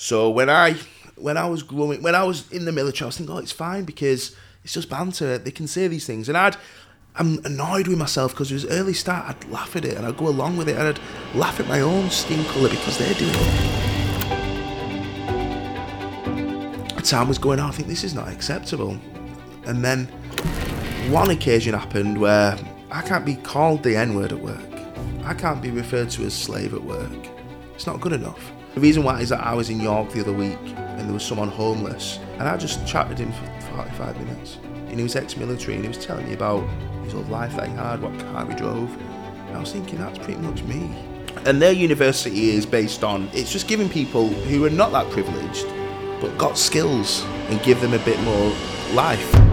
So when I when I was growing, when I was in the military, I was thinking, oh, it's fine because it's just banter. They can say these things, and I'd. I'm annoyed with myself because it was early start. I'd laugh at it and I'd go along with it and I'd laugh at my own skin colour because they're doing it. Time was going on. I think this is not acceptable. And then one occasion happened where I can't be called the N word at work. I can't be referred to as slave at work. It's not good enough. The reason why is that I was in York the other week and there was someone homeless and I just chatted him for 45 minutes. And he was ex-military and he was telling me about his old life that he had, what car he drove. And I was thinking, that's pretty much me. And their university is based on, it's just giving people who are not that privileged, but got skills and give them a bit more life.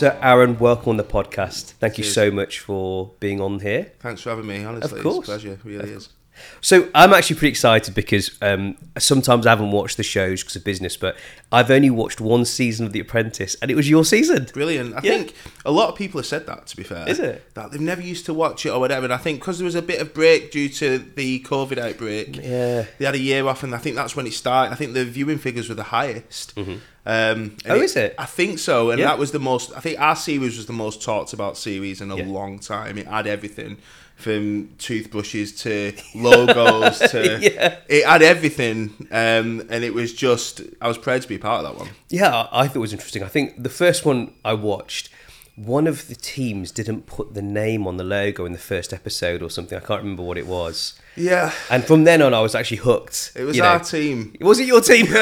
So, Aaron, welcome on the podcast. Thank you so much for being on here. Thanks for having me, honestly. Of course. It's a pleasure, it really is. So, I'm actually pretty excited because um, sometimes I haven't watched the shows because of business, but I've only watched one season of The Apprentice, and it was your season. Brilliant. I Yeah. think a lot of people have said that, to be fair. Is it? That they've never used to watch it or whatever. And I think because there was a bit of break due to the COVID outbreak, Yeah. they had a year off, and I think that's when it started. I think the viewing figures were the highest. Um, Oh, is it? I think so. And Yeah. that was the most, I think our series was the most talked about series in a Yeah. long time. It had everything from toothbrushes to logos to. Yeah. It had everything. Um, and it was just, I was proud to be part of that one. Yeah, I thought it was interesting. I think the first one I watched, one of the teams didn't put the name on the logo in the first episode or something. I can't remember what it was. Yeah. And from then on, I was actually hooked. It was you know. our team. Was it your team?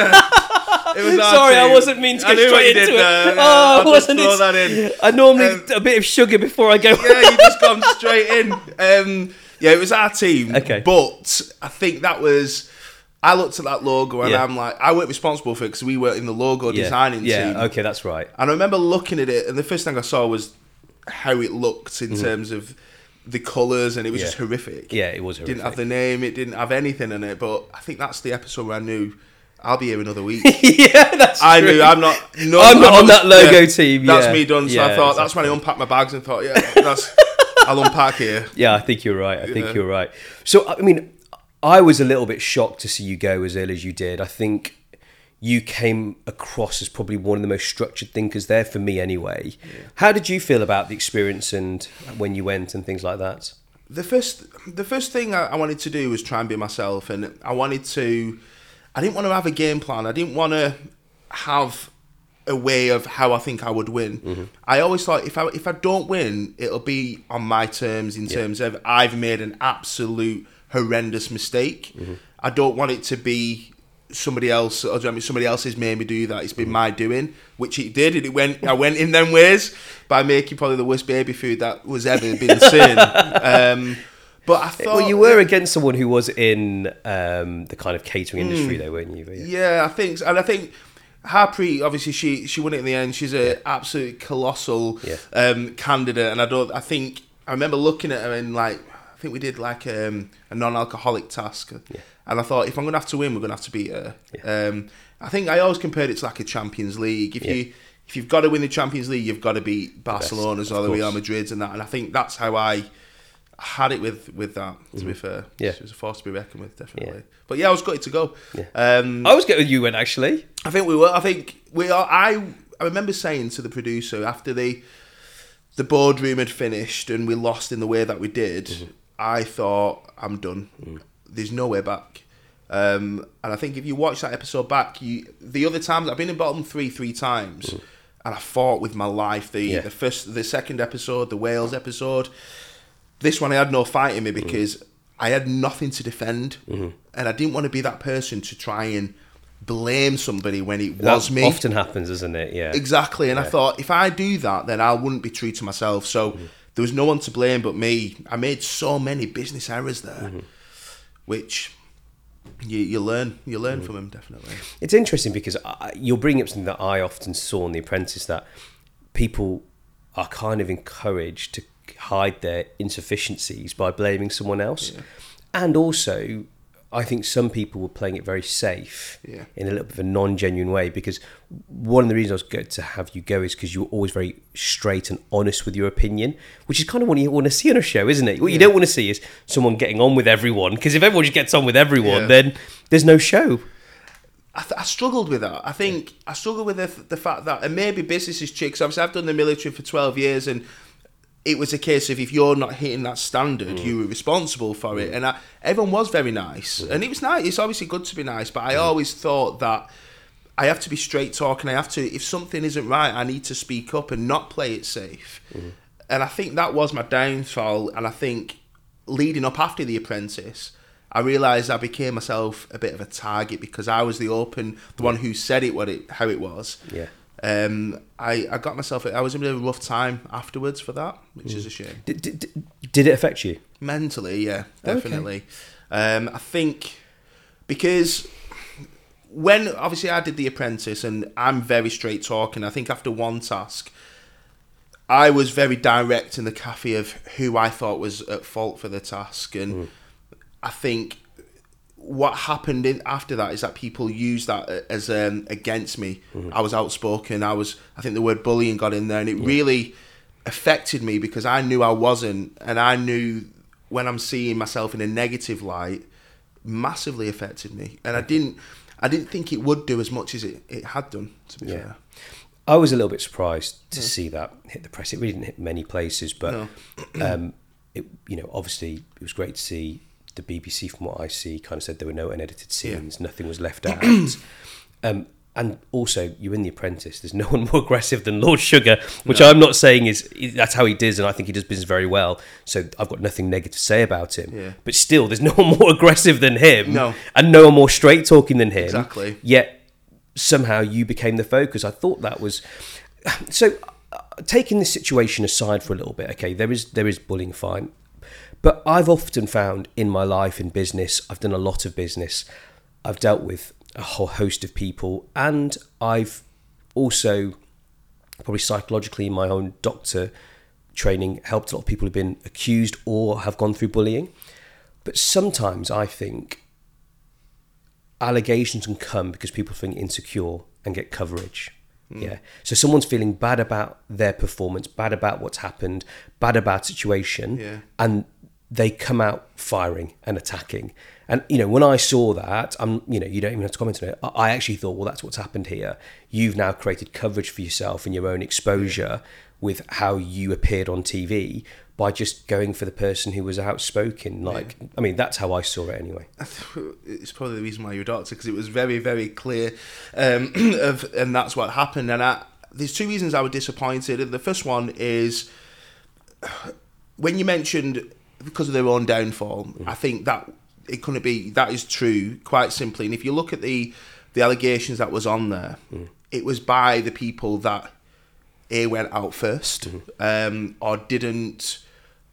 It was Sorry, I wasn't mean to I go what straight into did it. there, yeah. Oh, I'll just wasn't throw that in. I normally Um, a bit of sugar before I go. yeah, you just gone straight in. Um, yeah, it was our team. Okay. But I think that was. I looked at that logo and Yeah. I'm like, I weren't responsible for it because we were in the logo yeah. designing yeah, team. okay, that's right. And I remember looking at it, and the first thing I saw was how it looked in terms of the colours, and it was. Yeah. just horrific. Yeah, it was horrific. It didn't have the name, it didn't have anything in it. But I think that's the episode where I knew I'll be here another week. yeah, that's I true. knew I'm not. No, I'm not on that logo team, That's yeah. me done. So Yeah, I thought that's when I unpacked my bags and thought, yeah, that's. I'll unpack here. Yeah, I think you're right. I think you're right. So, I mean, I was a little bit shocked to see you go as early as you did. I think you came across as probably one of the most structured thinkers there for me, anyway. How did you feel about the experience and when you went and things like that? The first, the first thing I wanted to do was try and be myself, and I wanted to. I didn't want to have a game plan. I didn't want to have a way of how I think I would win. Mm-hmm. I always thought if I if I don't win, it'll be on my terms in terms of I've made an absolute horrendous mistake. Mm-hmm. I don't want it to be somebody else or I mean, somebody else has made me do that. It's been mm-hmm. my doing, which it did, and it went. I went in them ways by making probably the worst baby food that was ever been seen. um, but I thought, Well, you were against someone who was in um, the kind of catering industry, Hmm. though, weren't you? Yeah. Yeah, I think, and I think Harpreet obviously she she won it in the end. She's a absolute colossal Yeah. um, candidate, and I don't. I think I remember looking at her and like I think we did like um, a non-alcoholic task, and I thought if I'm gonna have to win, we're gonna have to beat her. Um, I think I always compared it to like a Champions League. If you if you've got to win the Champions League, you've got to beat Barcelona's or the Real. Madrid's and that. And I think that's how I had it with with that. To be fair, Mm-hmm. Yeah. she was a force to be reckoned with, definitely. But yeah, I was gutted to go. Yeah. Um, I was getting you went actually. I think we were. I think we are. I I remember saying to the producer after the the boardroom had finished and we lost in the way that we did. Mm-hmm. I thought I'm done. Mm. There's no way back. Um, and I think if you watch that episode back, you the other times I've been in bottom three three times, and I fought with my life. The Mm. Yeah. the first, the second episode, the Wales episode. This one I had no fight in me Mm. because I had nothing to defend, Mm-hmm. and I didn't want to be that person to try and blame somebody when it That was me. often happens, isn't it? Yeah. Exactly, and I thought if I do that, then I wouldn't be true to myself. So Mm-hmm. there was no one to blame but me. I made so many business errors there, Mm-hmm. which you you learn you Mm. learn from them definitely. It's interesting because I, you're bringing up something that I often saw in The Apprentice that people are kind of encouraged to hide their insufficiencies by blaming someone else. And also, I think some people were playing it very safe Yeah. in a little bit of a non-genuine way because one of the reasons I was good to have you go is because you were always very straight and honest with your opinion, which is kind of what you want to see on a show, isn't it? What you don't want to see is someone getting on with everyone because if everyone just gets on with everyone, Yeah. then there's no show. I, th- I struggled with that. I think I struggled with the, the fact that, and maybe business is tricky. 'cause obviously, I've done the military for 12 years, and it was a case of if you're not hitting that standard, mm. you were responsible for it. Mm. And I, everyone was very nice, mm. and it was nice. It's obviously good to be nice, but I always thought that I have to be straight talking. I have to, if something isn't right, I need to speak up and not play it safe. And I think that was my downfall. And I think leading up after The Apprentice, I realised I became myself a bit of a target because I was the open, the one who said it what it how it was. Yeah. Um, I, I got myself. I was in a rough time afterwards for that, which Mm. is a shame. Did, did, did it affect you? Mentally, yeah, definitely. Um, I think because when obviously I did The Apprentice and I'm very straight talking. I think after one task, I was very direct in the cafe of who I thought was at fault for the task, and I think what happened in, after that is that people used that as um, against me. I was outspoken. I was. I think the word bullying got in there, and it really affected me because I knew I wasn't, and I knew when I'm seeing myself in a negative light, massively affected me, and I didn't. I didn't think it would do as much as it, it had done. To be Yeah. fair, I was a little bit surprised to see that hit the press. It really didn't hit many places, but um, it, you know, obviously, it was great to see the BBC. From what I see, kind of said there were no unedited scenes, nothing was left out. um, and also, you're in The Apprentice. There's no one more aggressive than Lord Sugar, which I'm not saying is that's how he does, and I think he does business very well. So I've got nothing negative to say about him. Yeah. But still, there's no one more aggressive than him, No. and no one more straight talking than him. Exactly. Yet somehow you became the focus. I thought that was so. uh, Taking this situation aside for a little bit, okay, there is there is bullying, fine, but I've often found in my life in business, I've done a lot of business, I've dealt with a whole host of people, and I've also probably psychologically in my own doctor training helped a lot of people who've been accused or have gone through bullying. But sometimes I think allegations can come because people feel insecure and get coverage. Hmm. Yeah. So someone's feeling bad about their performance, bad about what's happened, bad about situation, Yeah. and they come out firing and attacking. And you know, when I saw that, I'm you know, you don't even have to comment on it. I- actually thought, well, that's what's happened here. You've now created coverage for yourself and your own exposure with how you appeared on TV by just going for the person who was outspoken. Like, I mean, that's how I saw it anyway. it's probably the reason why you're a doctor because it was very very clear um, of and that's what happened and I, there's two reasons I was disappointed and the first one is when you mentioned because of their own downfall I think that it couldn't be that is true quite simply and if you look at the the allegations that was on there it was by the people that a went out 1st um, or didn't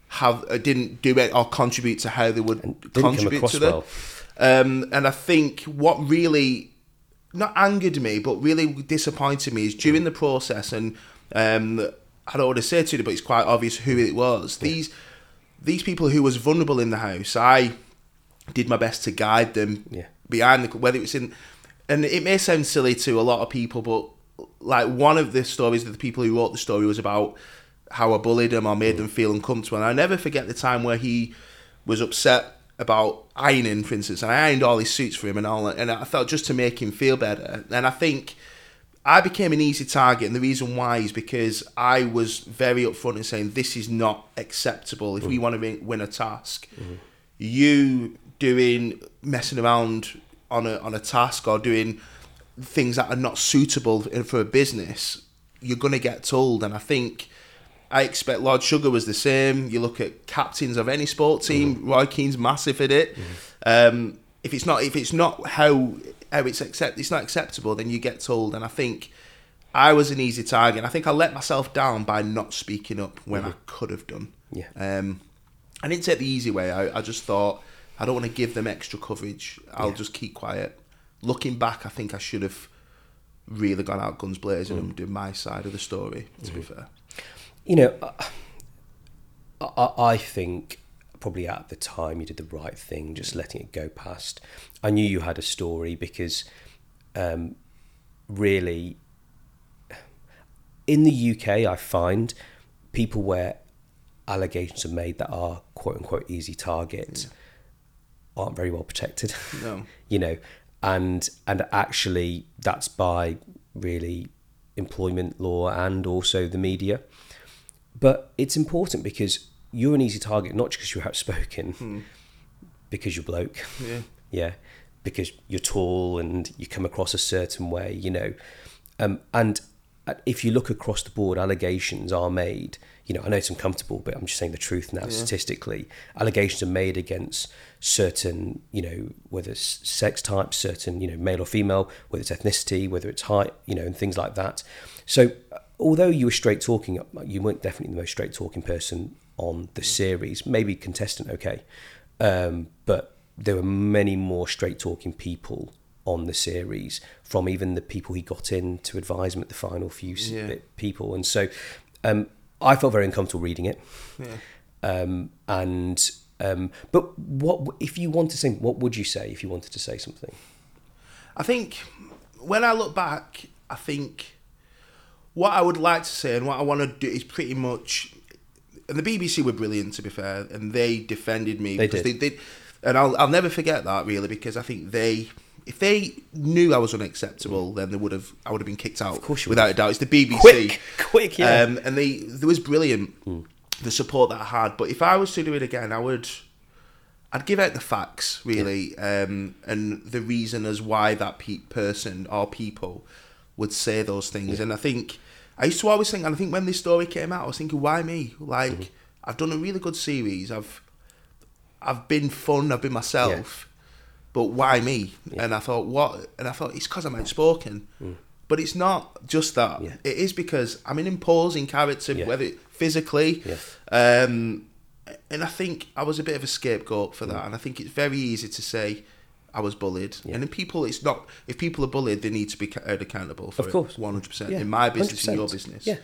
have uh, didn't do it or contribute to how they would contribute to them. well. Um, and I think what really not angered me, but really disappointed me is during the process, and um, I don't want to say to you, but it's quite obvious who it was. These these people who was vulnerable in the house, I did my best to guide them Yeah. behind the whether it's in, and it may sound silly to a lot of people, but like one of the stories that the people who wrote the story was about how I bullied them or made them feel uncomfortable. And I never forget the time where he was upset about ironing, for instance, and I ironed all his suits for him and all that. And I felt just to make him feel better. And I think I became an easy target, and the reason why is because I was very upfront in saying this is not acceptable. If we mm. want to win- a task, you doing messing around on a on a task or doing things that are not suitable for a business, you're gonna get told. And I think I expect Lord Sugar was the same. You look at captains of any sport team. Mm. Roy Keane's massive at it. Mm. Um, if it's not if it's not how how it's accept it's not acceptable, then you get told. And I think I was an easy target. I think I let myself down by not speaking up when I mm-hmm. could have done. Yeah. Um, I didn't take the easy way out. I just thought I don't want to give them extra coverage. I'll just keep quiet. Looking back, I think I should have really gone out guns blazing and mm. do my side of the story. To be mm-hmm. fair, you know, I, I, I think probably at the time you did the right thing, just letting it go past. I knew you had a story because um, really, in the UK, I find people where allegations are made that are quote unquote easy targets aren't very well protected. No. you know, and and actually that's by really employment law and also the media. But it's important because you're an easy target not just because you're outspoken, because you're bloke, Yeah. yeah, because you're tall and you come across a certain way, you know, um, and uh, if you look across the board, allegations are made. You know, I know it's uncomfortable, but I'm just saying the truth now. Statistically, allegations are made against certain, you know, whether it's sex type, certain, you know, male or female, whether it's ethnicity, whether it's height, you know, and things like that. So, although you were straight talking, you weren't definitely the most straight talking person on the series. Maybe contestant, okay, um, but there were many more straight talking people on the series from even the people he got in to advise him at the final few Yeah. people and so um, I felt very uncomfortable reading it Yeah. um, and um, but what if you want to say what would you say if you wanted to say something I think when I look back, I think what I would like to say and what I want to do is pretty much. And the BBC were brilliant, to be fair, and they defended me. They because did. They, and I'll, I'll never forget that, really, because I think they. If they knew I was unacceptable, then they would have. I would have been kicked out. Of course you without a doubt. It's the BBC. quick quick yeah Um, and they, there was brilliant the support that I had. But if I was to do it again, I would, I'd give out the facts really, um, and the reason as why that pe- person or people would say those things. And I think I used to always think, and I think when this story came out, I was thinking, why me? Like Mm-hmm. I've done a really good series. I've, I've been fun. I've been myself. But why me? And I thought, what? And I thought it's because I'm outspoken. But it's not just that. Mm. Yeah. It is because I'm an imposing character, Yeah. whether physically. Yeah. Um, and I think I was a bit of a scapegoat for Mm. that. And I think it's very easy to say I was bullied. And then people, it's not. If people are bullied, they need to be held accountable for Of course. one hundred percent Yeah, in my business, in your business. Yeah.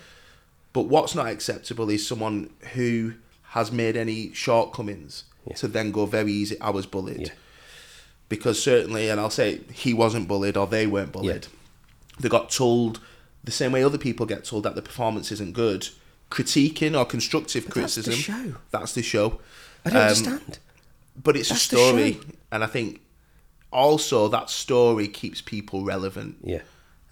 But what's not acceptable is someone who has made any shortcomings Yeah. to then go very easy. I was bullied. Yeah. Because certainly, and I'll say he wasn't bullied or they weren't bullied. They got told the same way other people get told that the performance isn't good. Critiquing or constructive But that's the criticism. show. That's the show. I don't Um, understand But it's That's a story. And I think also that story keeps people relevant. yeah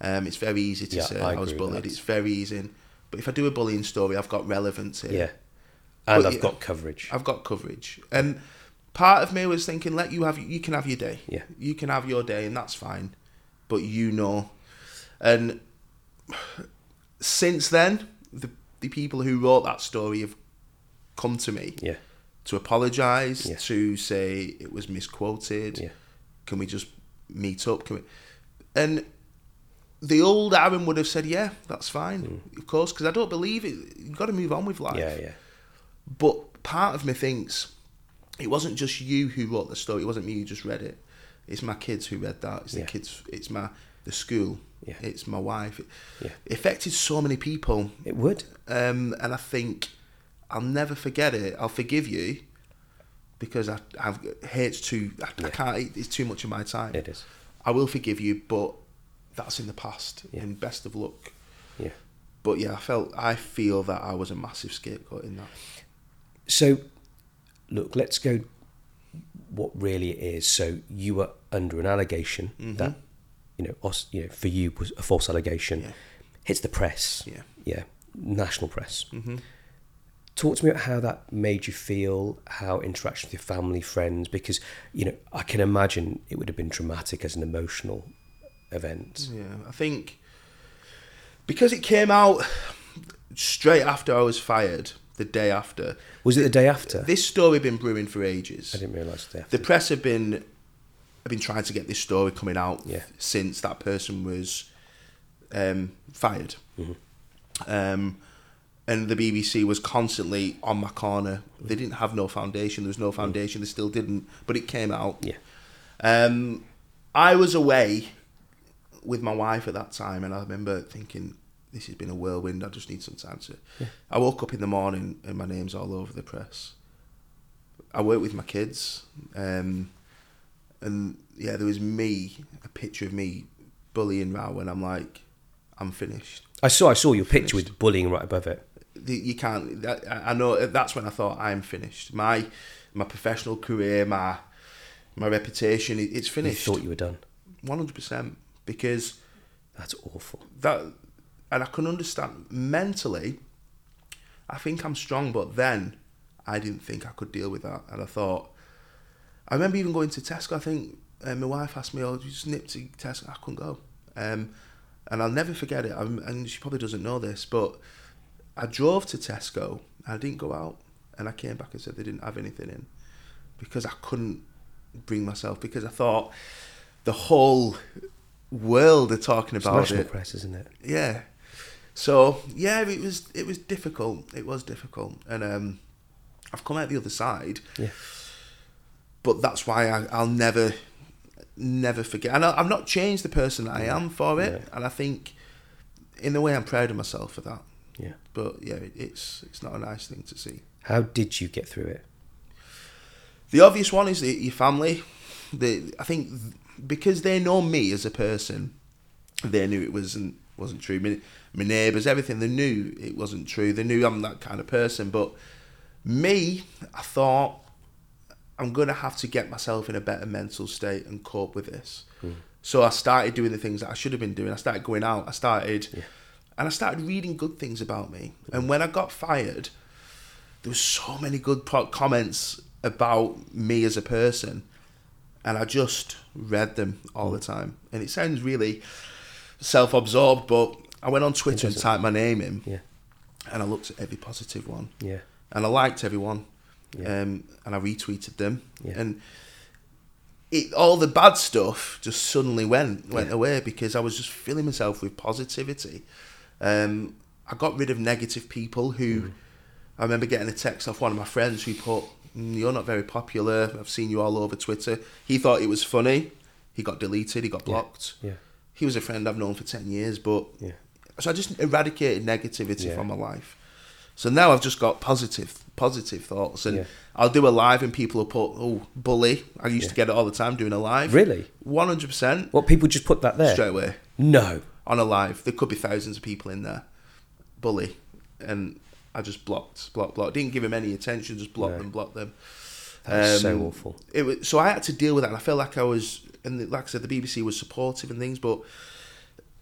Um, it's very easy to Yeah, say I I, was bullied. It's very easy. But if I do a bullying story, I've got relevance here. yeah and But I've yeah. got coverage I've got coverage. And part of me was thinking, let you have you can have your day. Yeah. You can have your day and that's fine. But you know. And since then, the the people who wrote that story have come to me yeah to apologise, Yeah. to say it was misquoted. Yeah. Can we just meet up? Can we? And the old Aaron would have said, "Yeah, that's fine, of course," because I don't believe it. You've got to move on with life. Mm. yeah yeah But part of me thinks it wasn't just you who wrote the story. It wasn't me who just read it. It's my kids who read that. It's Yeah. the kids. It's my the school. Yeah. It's my wife. It, Yeah. it affected so many people, it would um, and I think I'll never forget it. I'll forgive you because I I've hate's too. I, I can't. It's too much of my time. it is I will forgive you, but that's in the past. Yeah. And best of luck. yeah But yeah, I felt. I feel that I was a massive scapegoat in that. So, look, let's go. What really it is. So you were under an allegation that, you know, os, you know, for you was a false allegation. Yeah. Hits the press. Yeah. Yeah. National press. hmm Talk to me about how that made you feel. How interaction with your family, friends, because you know I can imagine it would have been traumatic as an emotional event. Yeah, I think because it came out straight after I was fired, the day after. Was it the day after? This story had been brewing for ages. I didn't realise the. The press have been have been trying to get this story coming out Yeah. since that person was um, fired. Um, and the BBC was constantly on my corner. They didn't have no foundation. There was no foundation. They still didn't. But it came out. yeah. Um, I was away with my wife at that time, and I remember thinking, "This has been a whirlwind. I just need some time to." I woke up in the morning, and my name's all over the press. I work with my kids, um, and yeah, there was me, a picture of me bullying Rao, and I'm like, I'm finished. I saw I saw your picture with bullying right above it. The- You can't. that- I I know that's when I thought I'm finished. My my professional career, my my reputation, it- it's You finished. thought you were done. One hundred percent because That's awful. that, and I can understand mentally. I think I'm strong, but then I didn't think I could deal with that, and I thought. I remember even going to Tesco. I think uh, my wife asked me, "Oh, you just nip to Tesco." I couldn't go, um, and I'll never forget it. I'm, and she probably doesn't know this, but I drove to Tesco. I didn't go out, and I came back and said they didn't have anything in because I couldn't bring myself because I thought the whole world are talking It's about national it. press, isn't it? Yeah. So yeah, it was it was difficult. It was difficult, and um, I've come out the other side. Yeah. But that's why I, I'll never, never forget. And I, I've not changed the person that I am for it. Yeah. And I think, in a way, I'm proud of myself for that. Yeah. But yeah, it, it's it's not a nice thing to see. How did you get through it? The obvious one is the, your family. The I think because they know me as a person, they knew it wasn't wasn't true. My, my neighbours, everything, they knew it wasn't true. They knew I'm that kind of person. But me, I thought I'm gonna have to get myself in a better mental state and cope with this. Hmm. So I started doing the things that I should have been doing. I started going out. I started, and I started reading good things about me. And when I got fired, there was so many good pro- comments about me as a person, and I just read them all the time. And it sounds really self-absorbed, but I went on Twitter and typed my name in, Yeah. and I looked at every positive one, Yeah. and I liked everyone, Yeah. um, and I retweeted them, Yeah. and it all the bad stuff just suddenly went went Yeah. away because I was just filling myself with positivity. Um, I got rid of negative people who. Mm. I remember getting a text off one of my friends who put, "Mm, "You're not very popular. I've seen you all over Twitter." He thought it was funny. He got deleted. He got blocked. Yeah. He was a friend I've known for ten years, but Yeah. so I just eradicated negativity Yeah. from my life. So now I've just got positive, positive thoughts, and Yeah. I'll do a live, and people will put, "Oh, bully." I used to get it all the time doing a live. Really? One hundred percent What people just put that there? straight away No. On a live. There could be thousands of people in there. Bully, and I just blocked, blocked, blocked. Didn't give him any attention. Just blocked No. them, blocked them. That's so Um, awful. It was so I had to deal with that, and I felt like I was, and like I said, the BBC was supportive and things, but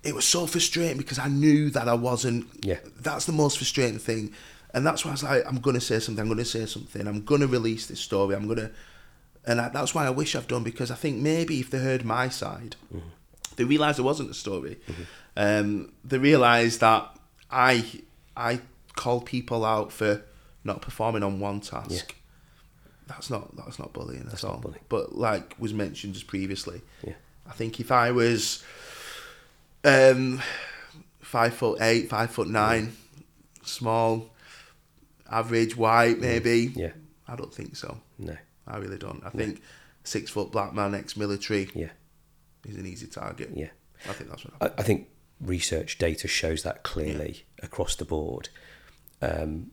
it was so frustrating because I knew that I wasn't. Yeah. That's the most frustrating thing, and that's why I was like, I'm gonna say something. I'm gonna say something. I'm gonna release this story. I'm gonna, and I, that's why I wish I've done because I think maybe if they heard my side, they realised it wasn't a story. Um, they realised that I I called people out for not performing on one task. Yeah. That's not that's not bullying That's at not all. bullying. But like was mentioned just previously, Yeah. I think if I was um, five foot eight, five foot nine, small, average, white, maybe. Yeah. I don't think so. No. I really don't. I think six foot black man, ex military, Yeah. Is an easy target. Yeah. I think that's what. I, I think research data shows that clearly across the board. Um,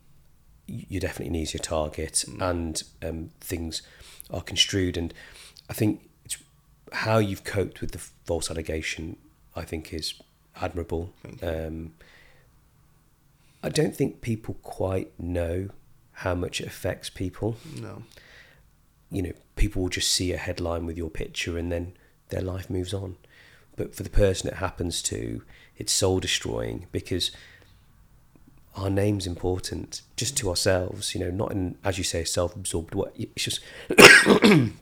you're definitely an easier target, and um, things are construed. And I think it's how you've coped with the false allegation. I think is admirable. Um, I don't think people quite know how much it affects people. No. you know, people will just see a headline with your picture and then their life moves on. But for the person it happens to, it's soul destroying because our name's important just to ourselves, you know, not in, as you say, self absorbed way. It's just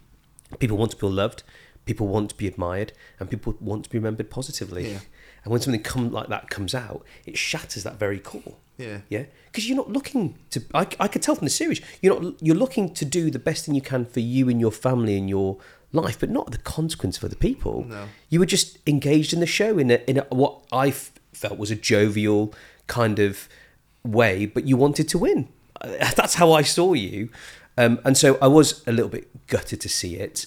people want to feel loved, people want to be admired, and people want to be remembered positively. Yeah. And when something come like that comes out, it shatters that very core. Yeah. Yeah, because you're not looking to. I, I could tell from the series you're not. You're looking to do the best thing you can for you and your family and your life, but not the consequence for the people. No. You were just engaged in the show in a, in a, what I f- felt was a jovial kind of way, but you wanted to win. Uh, That's how I saw you, um, and so I was a little bit gutted to see it.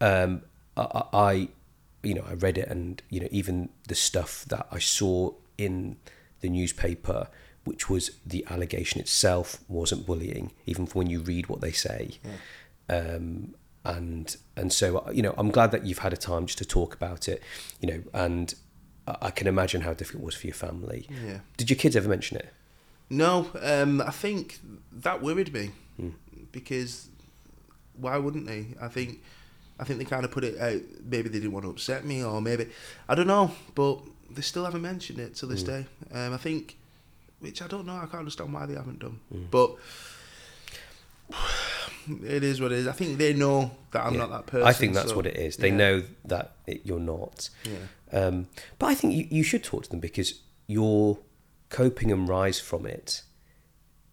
Um, I, I, you know, I read it, and you know, even the stuff that I saw in the newspaper, which was the allegation itself, wasn't bullying. Even when you read what they say, um, and and so you know I'm glad that you've had a time just to talk about it, you know, and I can imagine how difficult it was for your family. Yeah. Did your kids ever mention it? No, um, I think that worried me because why wouldn't they? I think I think they kind of put it out. Maybe they didn't want to upset me, or maybe I don't know. But they still haven't mentioned it to this day. Um, I think, which I don't know. I can't understand why they haven't done. But it is what it is. I think they know that I'm Yeah. not that person. I think that's so, what it is. They yeah. know that it, you're not. Yeah. Um, but I think you, you should talk to them because you're coping and rise from it,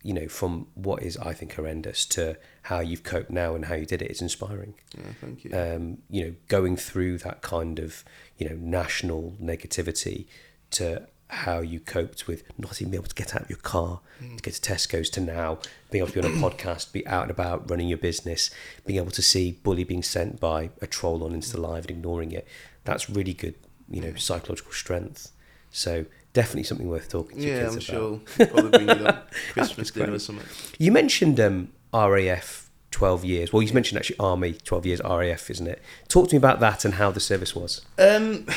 you know, from what is, I think, horrendous to how you've coped now and how you did it is inspiring. Yeah, thank you. Um, you know, going through that kind of, you know, national negativity to how you coped with not even being able to get out of your car to get to Tesco's to now being able to be on a podcast, be out and about running your business, being able to see bully being sent by a troll on Insta Live and ignoring it. That's really good, you know, psychological strength. So definitely something worth talking to yeah, kids I'm about. sure. Probably bring it up Christmas dinner or something. You mentioned um, RAF 12 years. Well, you mentioned actually Army 12 years RAF, isn't it? Talk to me about that and how the service was. Um,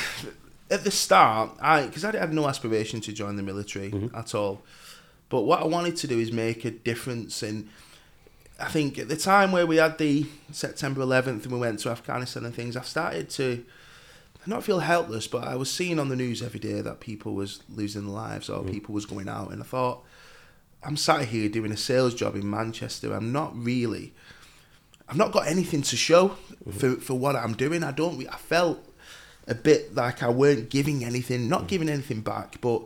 at the start, I because I had no aspiration to join the military mm-hmm. at all, but what I wanted to do is make a difference. And I think at the time where we had the September 11th and we went to Afghanistan and things, I started to not feel helpless, but I was seeing on the news every day that people was losing their lives or mm-hmm. people was going out, and I thought, I'm sat here doing a sales job in Manchester. I'm not really. I've not got anything to show mm-hmm. for, for what I'm doing. I don't. I felt a bit like I weren't giving anything, not giving anything back. But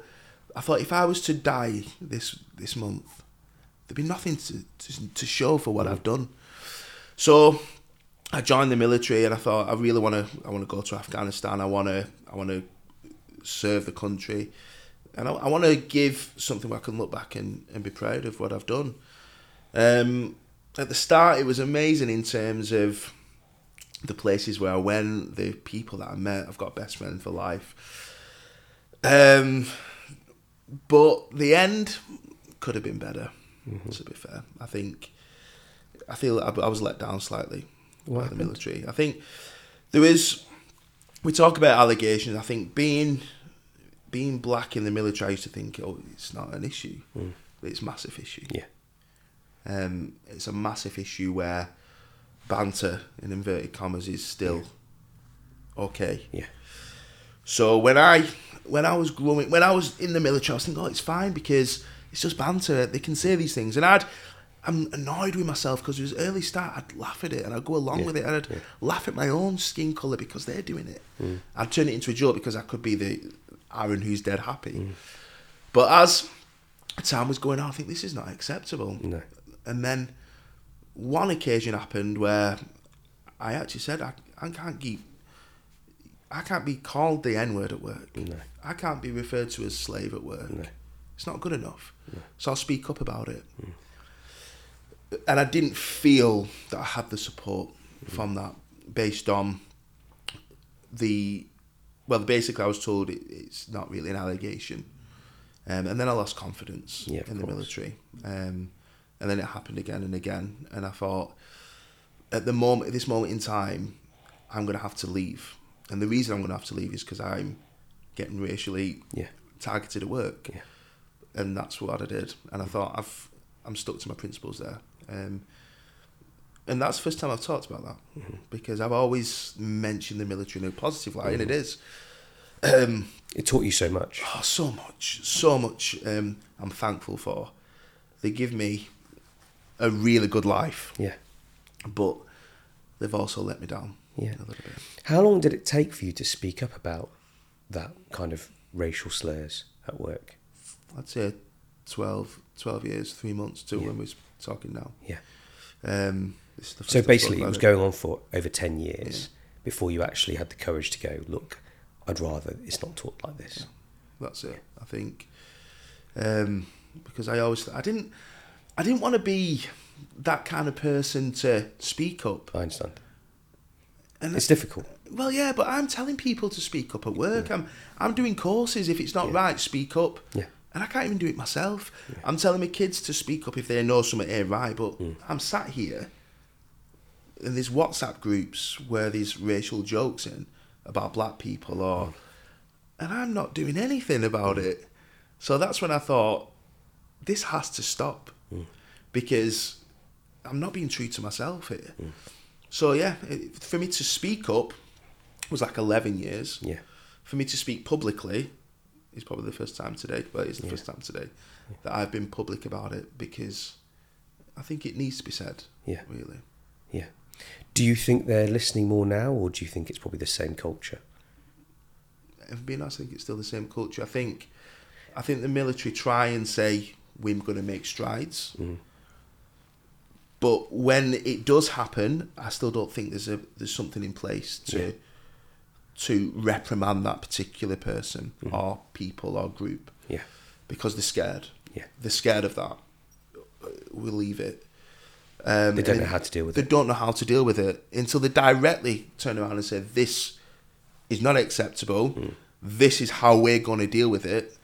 I thought if I was to die this this month, there'd be nothing to to, to show for what I've done. So I joined the military, and I thought I really want to. I want to go to Afghanistan. I want to. I want to serve the country, and I, I want to give something where I can look back and, and be proud of what I've done. Um, at the start, it was amazing in terms of the places where I went, the people that I met. I've got best friends for life. Um, but the end could have been better. To be fair, I think I feel I, I was let down slightly What by happened? the military. I think there is. We talk about allegations. I think being being black in the military, I used to think, oh, it's not an issue, but it's a massive issue. Yeah. Um, it's a massive issue where banter, in inverted commas, is still okay. Yeah. So when I when I was growing, when I was in the military, I was thinking, oh, it's fine because it's just banter. They can say these things, and I'd I'm annoyed with myself because it was early start. I'd laugh at it and I'd go along Yeah, with it, and I'd yeah. laugh at my own skin color because they're doing it. Mm. I'd turn it into a joke because I could be the Aaron who's dead happy. Mm. But as time was going on, I think this is not acceptable. No. And then one occasion happened where I actually said I, I can't keep I can't be called the N word at work. No. I can't be referred to as slave at work. No. It's not good enough. So I'll speak up about it. And I didn't feel that I had the support from that based on the well basically I was told it, it's not really an allegation. Um, and then I lost confidence Yeah, in the course. military. Um, and then it happened again and again. And I thought, at the moment, at this moment in time, I'm going to have to leave. And the reason I'm going to have to leave is because I'm getting racially Yeah. targeted at work. Yeah. And that's what I did. And I thought, I've, I'm stuck to my principles there. Um, and that's the first time I've talked about that because I've always mentioned the military in a positive light, and it is. Um, It taught you so much. Oh, so much, so much. Um, I'm thankful for. They give me a really good life, Yeah. but they've also let me down. Yeah. a little bit. How long did it take for you to speak up about that kind of racial slurs at work? I'd say 12, 12 years, three months to when we're talking now. Yeah. Um, this is the So basically, it was about going on for over 10 years before you actually had the courage to go, look, I'd rather it's not taught like this. That's it. I think um, because I always I didn't I didn't want to be that kind of person to speak up. I understand. And It's difficult. Well, yeah, but I'm telling people to speak up at work. I'm I'm doing courses. If it's not right, speak up. Yeah. And I can't even do it myself. I'm telling my kids to speak up if they know something ain't right. But Mm. I'm sat here and there's WhatsApp groups where there's racial jokes in about black people, or and I'm not doing anything about it. So that's when I thought this has to stop because I'm not being true to myself here. Mm. So yeah, it, for me to speak up was like 11 years. Yeah. For me to speak publicly is probably the first time today, but it's the first time today that I've been public about it because I think it needs to be said. Yeah. Really. Yeah. Do you think they're listening more now, or do you think it's probably the same culture? If being honest, I think it's still the same culture. I think, I think the military try and say we're going to make strides, but when it does happen, I still don't think there's a there's something in place to Yeah. to reprimand that particular person or people or group Yeah. because they're scared. Yeah. They're scared of that. We'll leave it. Um, They don't know how to deal with they it. They don't know how to deal with it until they directly turn around and say, "This is not acceptable. Hmm. This is how we're going to deal with it,"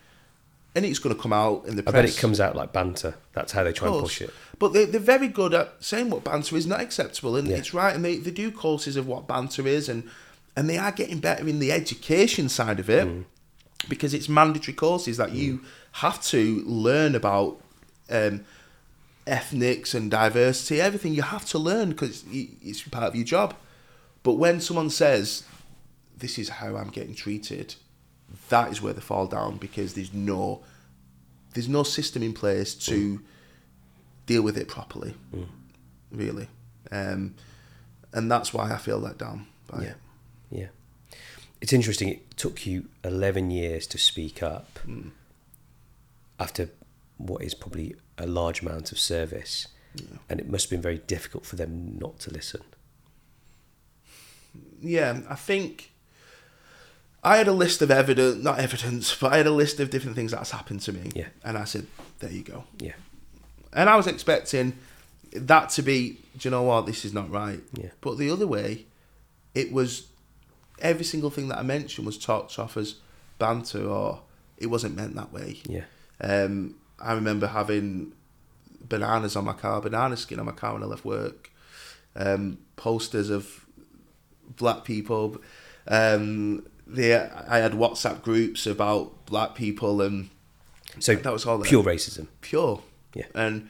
and it's going to come out in the press. I bet it comes out like banter. That's how they try and push it. But they, they're very good at saying what banter is not acceptable, and Yeah. it's right. And they, they do courses of what banter is, and and they are getting better in the education side of it Mm. because it's mandatory courses that you have to learn about um, ethnics and diversity, everything you have to learn because it's part of your job. But when someone says, "This is how I'm getting treated," that is where they fall down because there's no there's no system in place to deal with it properly, really, um, and that's why I feel let down Yeah. it. Yeah. It's interesting. It took you 11 years to speak up Hmm. after what is probably a large amount of service. And it must have been very difficult for them not to listen. Yeah, I think I had a list of evidence, not evidence, but I had a list of different things that's happened to me. Yeah. and I said, "There you go." Yeah. And I was expecting that to be, do you know what, this is not right. Yeah. But the other way, it was every single thing that I mentioned was talked off as banter or it wasn't meant that way. Yeah. Um, I remember having bananas on my car, banana skin on my car when I left work, um, posters of black people. Um, they, I had WhatsApp groups about black people and So that was all there pure racism. pure. Yeah. And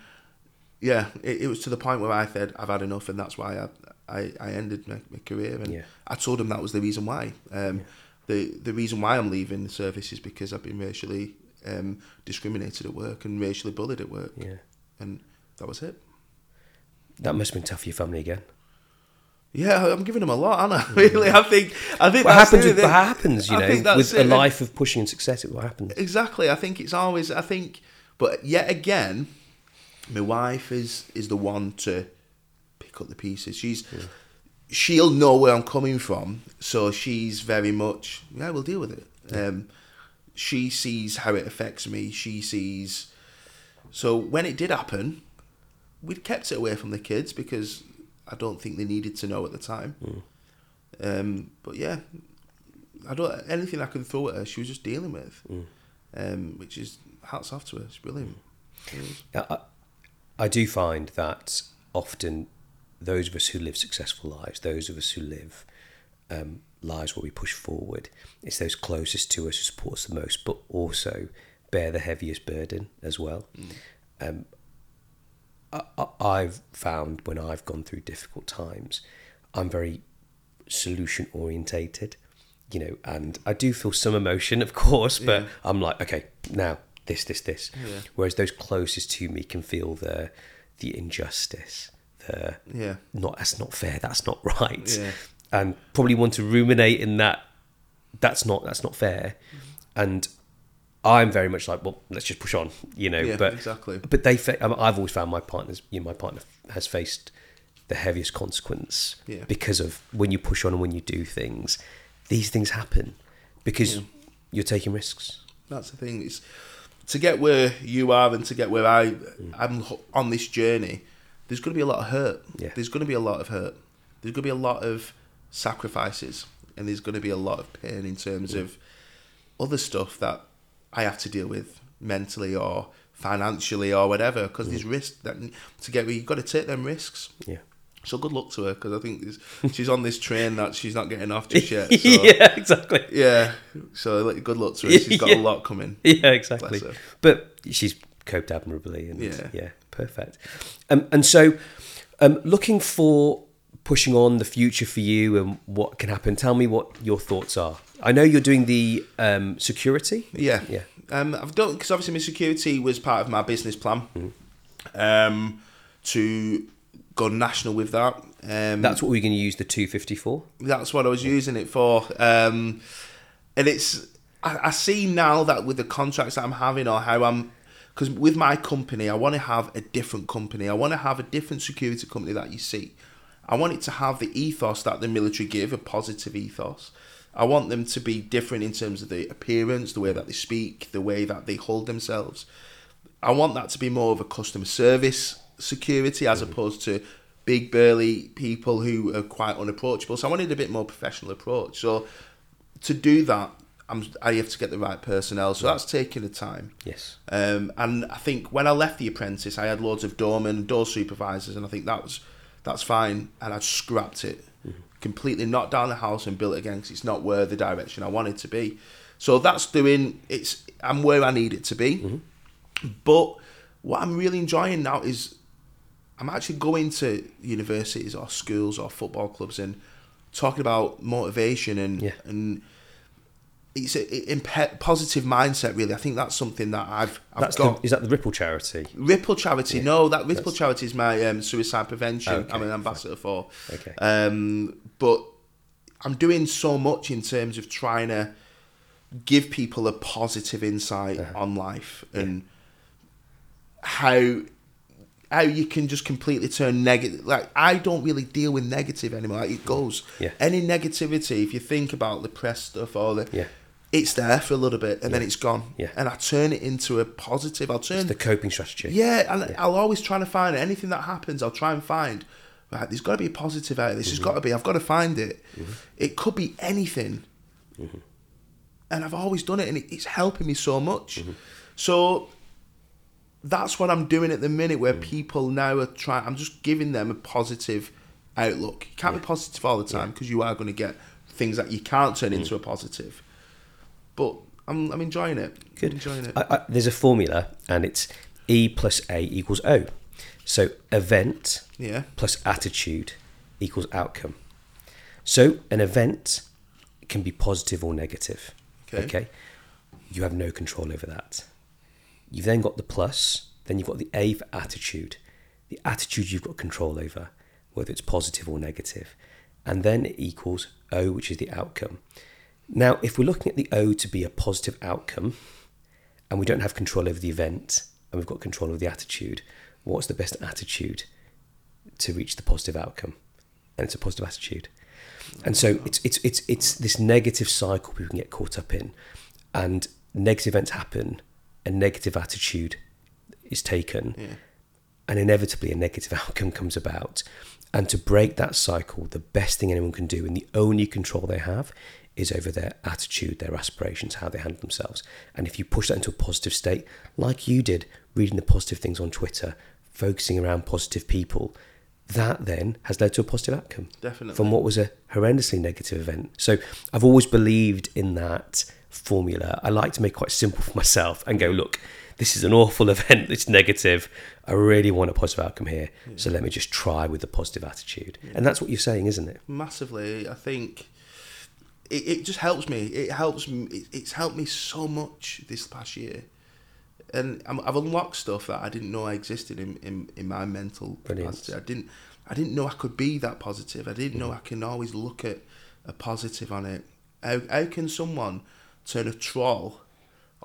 yeah, it, it was to the point where I said I've had enough, and that's why I I, I ended my, my career. And Yeah. I told him that was the reason why. Um, The the reason why I'm leaving the service is because I've been racially um, discriminated at work and racially bullied at work, Yeah. and that was it. That must have been tough for your family again. Yeah, I'm giving him a lot, aren't I? Really, I think I think What happens, with, what happens, you I know, with a life of pushing and success, what happens? Exactly. I think it's always. I think, but yet again, my wife is is the one to pick up the pieces. She's she'll know where I'm coming from, so she's very much yeah. We'll deal with it. Um, she sees how it affects me. She sees. So when it did happen, we'd kept it away from the kids because I don't think they needed to know at the time. Um, but yeah, I don't anything I could throw at her. She was just dealing with, um, which is hats off to her. It's brilliant. I, I do find that often those of us who live successful lives, those of us who live um, lives where we push forward, it's those closest to us who support us the most, but also bear the heaviest burden as well. Um, I, I- I've found when I've gone through difficult times, I'm very solution orientated, you know, and I do feel some emotion, of course, but Yeah. I'm like, okay, now this, this, this. Yeah. Whereas those closest to me can feel the the injustice, the Yeah. not that's not fair, that's not right, Yeah. and probably want to ruminate in that. That's not that's not fair, mm-hmm. and I'm very much like, well, let's just push on, you know. Yeah, but exactly. But they, fa- I've always found my partners, you know, my partner has faced the heaviest consequence Yeah. because of when you push on and when you do things, these things happen because Yeah. you're taking risks. That's the thing. It's to get where you are and to get where I mm. I'm on this journey. There's going to be a lot of hurt. Yeah. There's going to be a lot of hurt. There's going to be a lot of sacrifices, and there's going to be a lot of pain in terms mm. of other stuff that I have to deal with mentally or financially or whatever. Because there's risk that to get you've got to take them risks. Yeah. So good luck to her because I think she's on this train that she's not getting off just yet. So, yeah, exactly. yeah. So like, good luck to her. She's got Yeah. a lot coming. Yeah, exactly. But she's coped admirably, and yeah, Yeah. perfect. Um, and so, um, looking for pushing on the future for you and what can happen. Tell me what your thoughts are. I know you're doing the um, security. Yeah. Yeah. Um, I've done because obviously my security was part of my business plan. Um, to go national with that. Um, That's what we're going to use the 250 for. that's what I was using it for. Um, and it's I, I see now that with the contracts that I'm having or how I'm because with my company I want to have a different company. I want to have a different security company that you see. I want it to have the ethos that the military give, a positive ethos. I want them to be different in terms of the appearance, the way that they speak, the way that they hold themselves. I want that to be more of a customer service security as opposed to big burly people who are quite unapproachable. So I wanted a bit more professional approach. So to do that, I'm, I have to get the right personnel. So that's taking the time. Yes. Um, and I think when I left the apprentice, I had loads of doormen and door supervisors, and I think that was that's fine. And I scrapped it mm-hmm. completely, knocked down the house and built it again because it's not where the direction I wanted to be. So that's doing it's. I'm where I need it to be. Mm-hmm. But what I'm really enjoying now is I'm actually going to universities or schools or football clubs and talking about motivation and Yeah. and it's a, positive mindset. Really, I think that's something that I've I've That's got. the, is that the Ripple charity? Ripple Charity, no, that Ripple Charity is my um, suicide prevention. Okay, I'm an ambassador for. Okay. Um, but I'm doing so much in terms of trying to give people a positive insight Uh-huh. on life and how how you can just completely turn negative. Like I don't really deal with negative anymore. Like, it goes. Yeah. Any negativity, if you think about the press stuff or the, Yeah. It's there for a little bit and then it's gone. Yeah. And I turn it into a positive. I'll turn The coping strategy. yeah, and I'll always try to find anything that happens. I'll try and find. Right, there's got to be a positive out of this. There's mm-hmm. got to be. I've got to find it. Mm-hmm. It could be anything, mm-hmm. and I've always done it, and it, it's helping me so much. So that's what I'm doing at the minute, where people now are trying. I'm just giving them a positive outlook. You can't be positive all the time because you are going to get things that you can't turn into a positive. But I'm I'm enjoying it. Good. I'm enjoying it. I, I, there's a formula, and it's E plus A equals O. So event yeah. plus attitude equals outcome. So an event can be positive or negative. Okay. You have no control over that. You've then got the plus, then you've got the A for attitude. The attitude you've got control over, whether it's positive or negative. And then it equals O, which is the outcome. Now, if we're looking at the O to be a positive outcome, and we don't have control over the event, and we've got control over the attitude, what's the best attitude to reach the positive outcome? And it's a positive attitude. And so it's it's it's it's this negative cycle we can get caught up in, and negative events happen, a negative attitude is taken, Yeah. and inevitably a negative outcome comes about. And to break that cycle, the best thing anyone can do, and the only control they have, is over their attitude, their aspirations, how they handle themselves. And if you push that into a positive state, like you did, reading the positive things on Twitter, focusing around positive people, that then has led to a positive outcome Definitely. from what was a horrendously negative event. So I've always believed in that formula. I like to make it quite simple for myself and go, look, this is an awful event, it's negative. I really want a positive outcome here. So let me just try with a positive attitude. And that's what you're saying, isn't it? massively. I think it, it just helps me. It helps me. It, it's helped me so much this past year, and I'm, I've unlocked stuff that I didn't know I existed in, in, in my mental Brilliant. capacity. I didn't. I didn't know I could be that positive. I didn't know mm-hmm. I can always look at a positive on it. How, how can someone turn a troll